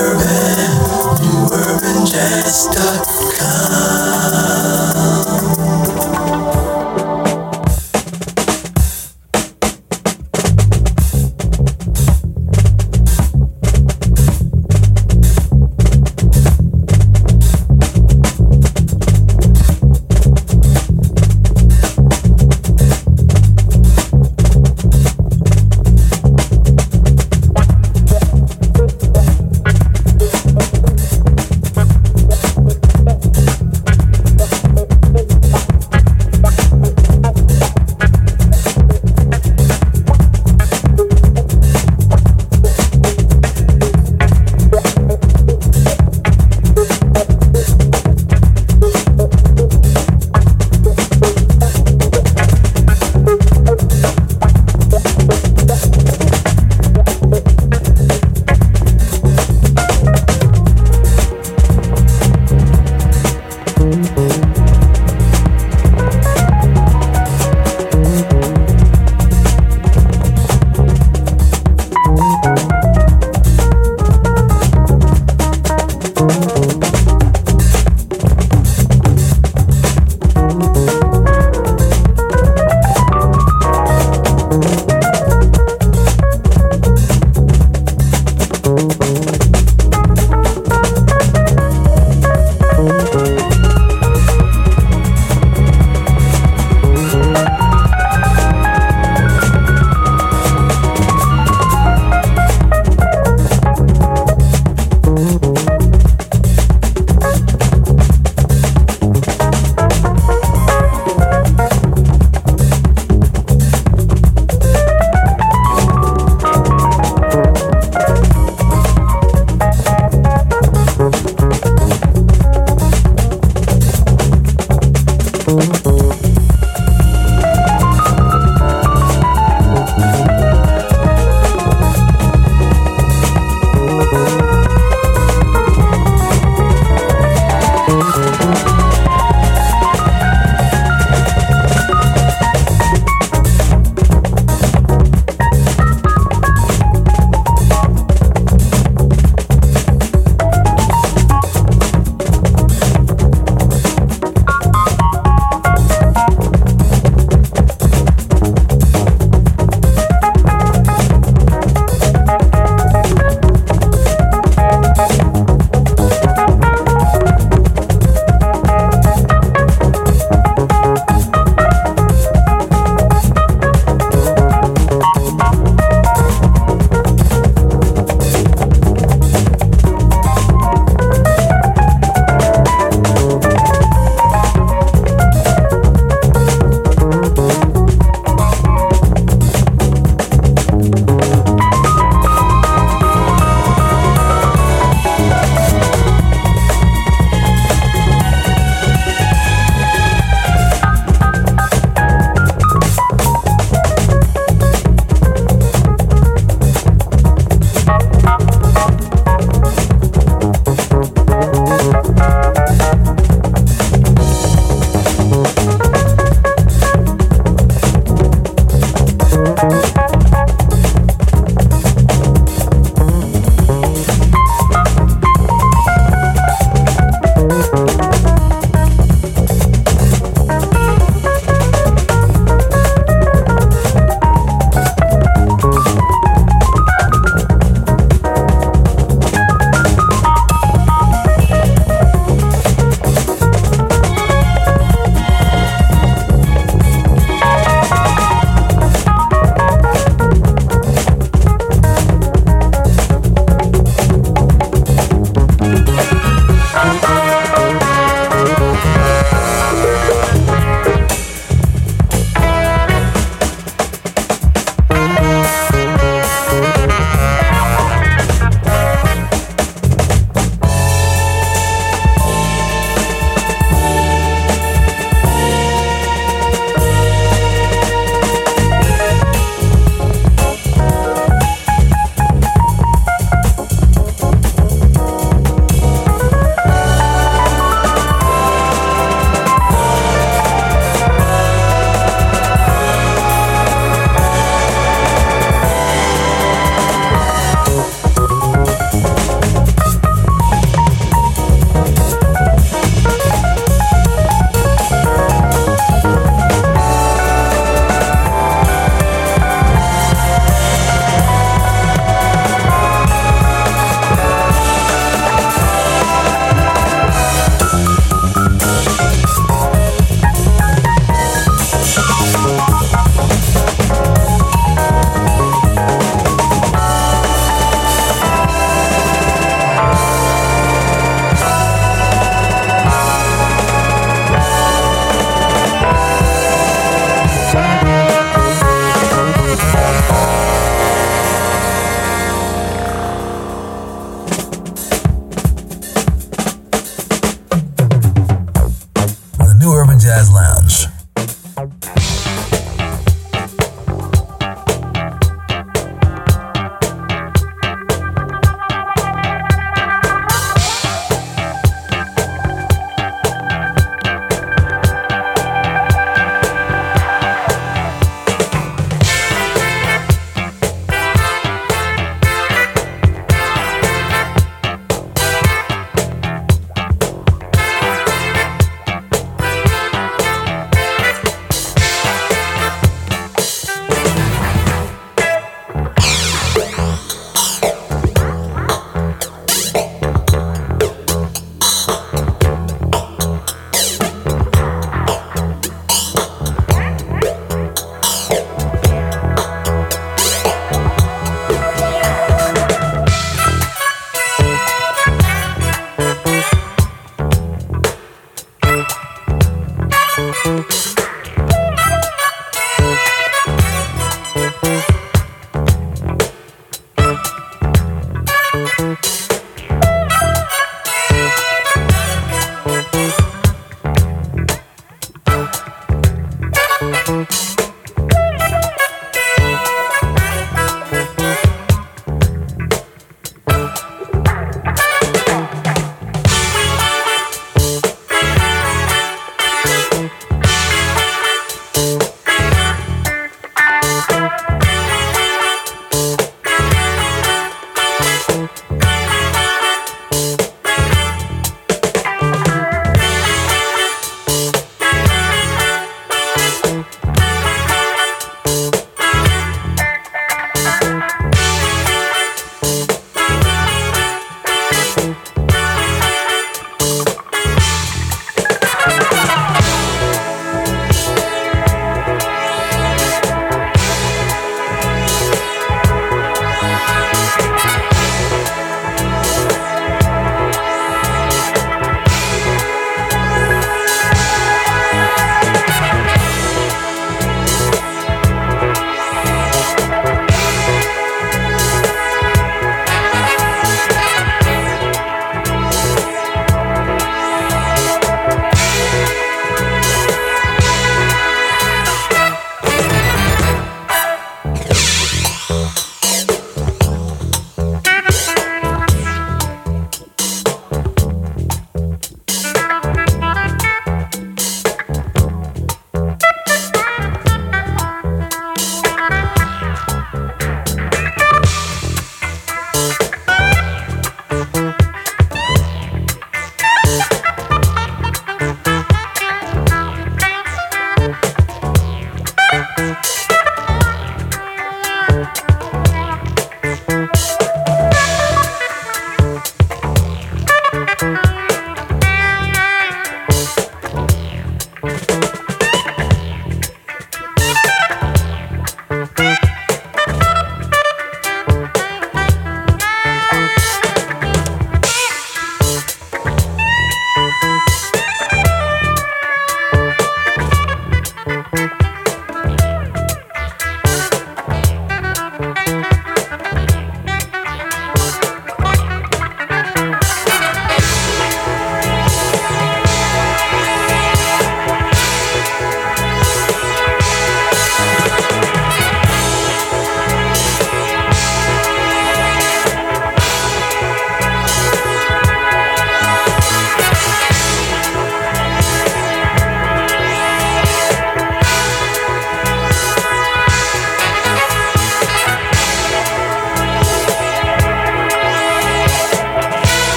Urban, new urban jazz.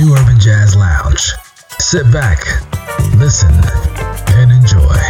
New Urban Jazz Lounge. Sit back, listen, and enjoy.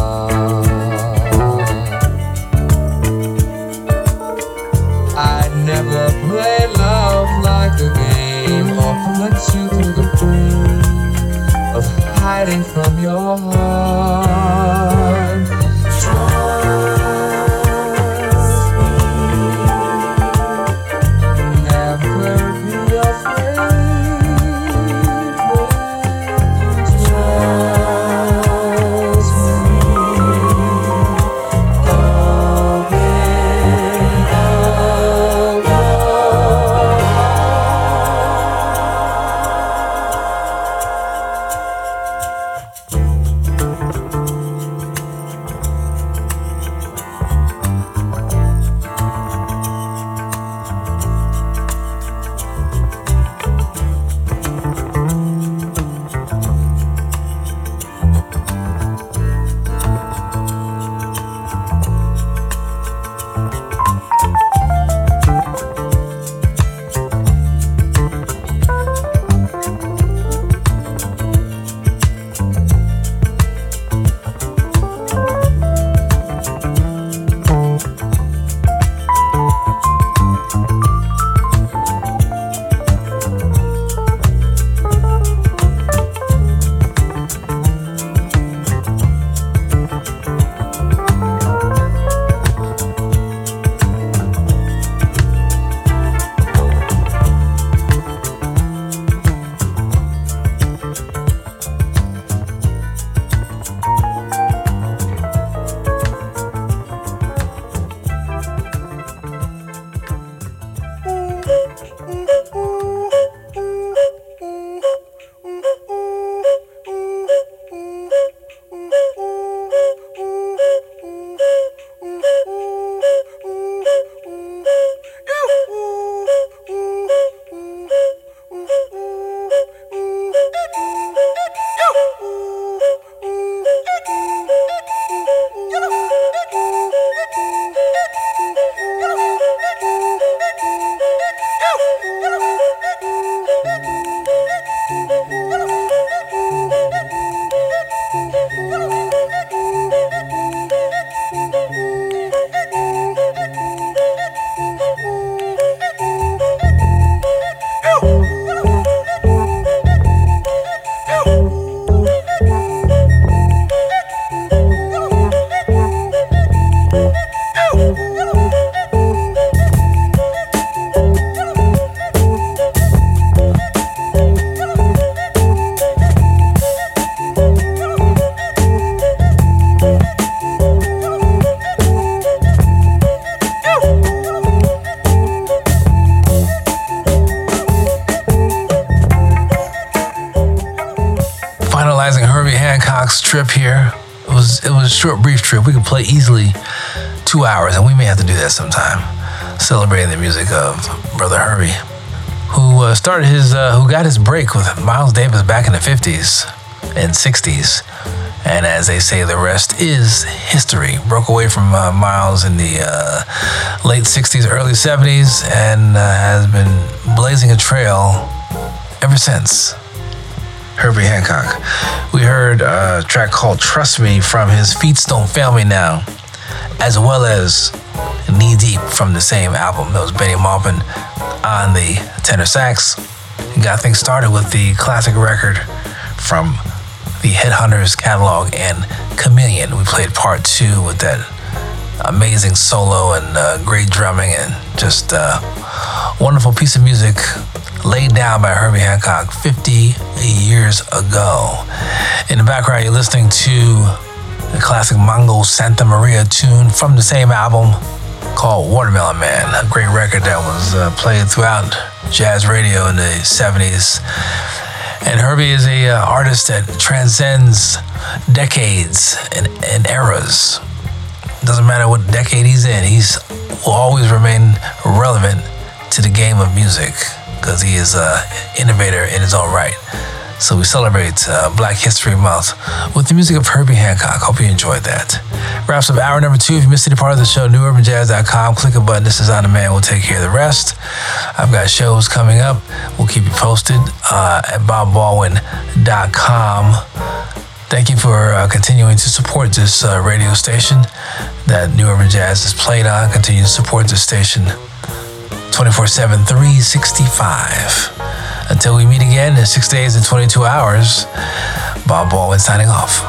trip. We could play easily two hours, and we may have to do that sometime. Celebrating the music of Brother Herbie, who uh, started his, uh, who got his break with Miles Davis back in the '50s and '60s, and as they say, the rest is history. Broke away from uh, Miles in the uh, late '60s, early '70s, and uh, has been blazing a trail ever since. Herbie Hancock. We heard a track called Trust Me from his Fail Me Now as well as Knee Deep from the same album. That was Benny Maupin on the tenor sax. Got things started with the classic record from the Headhunters catalog and Chameleon. We played part two with that amazing solo and uh, great drumming and just uh, wonderful piece of music laid down by Herbie Hancock 50 years ago. In the background, you're listening to the classic Mongo Santamaria tune from the same album called Watermelon Man, a great record that was uh, played throughout jazz radio in the 70s. And Herbie is a uh, artist that transcends decades and, and eras. Doesn't matter what decade he's in, he's will always remain relevant to the game of music because he is an innovator in his own right. So we celebrate uh, Black History Month with the music of Herbie Hancock. Hope you enjoyed that. Wraps up hour number two. If you missed any part of the show, newurbanjazz.com. Click a button. This is on demand. We'll take care of the rest. I've got shows coming up. We'll keep you posted uh, at bobbaldwin.com. Thank you for uh, continuing to support this uh, radio station that New Urban Jazz is played on. Continue to support this station 24 7, 365. Until we meet again in six days and 22 hours, Bob Baldwin signing off.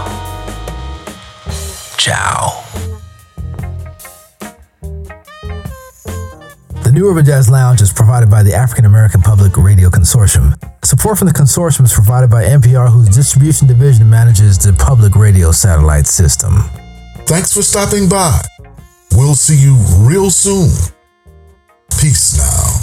Ciao. The New Urban Jazz Lounge is provided by the African American Public Radio Consortium. Support from the consortium is provided by NPR, whose distribution division manages the public radio satellite system. Thanks for stopping by. We'll see you real soon. Peace now.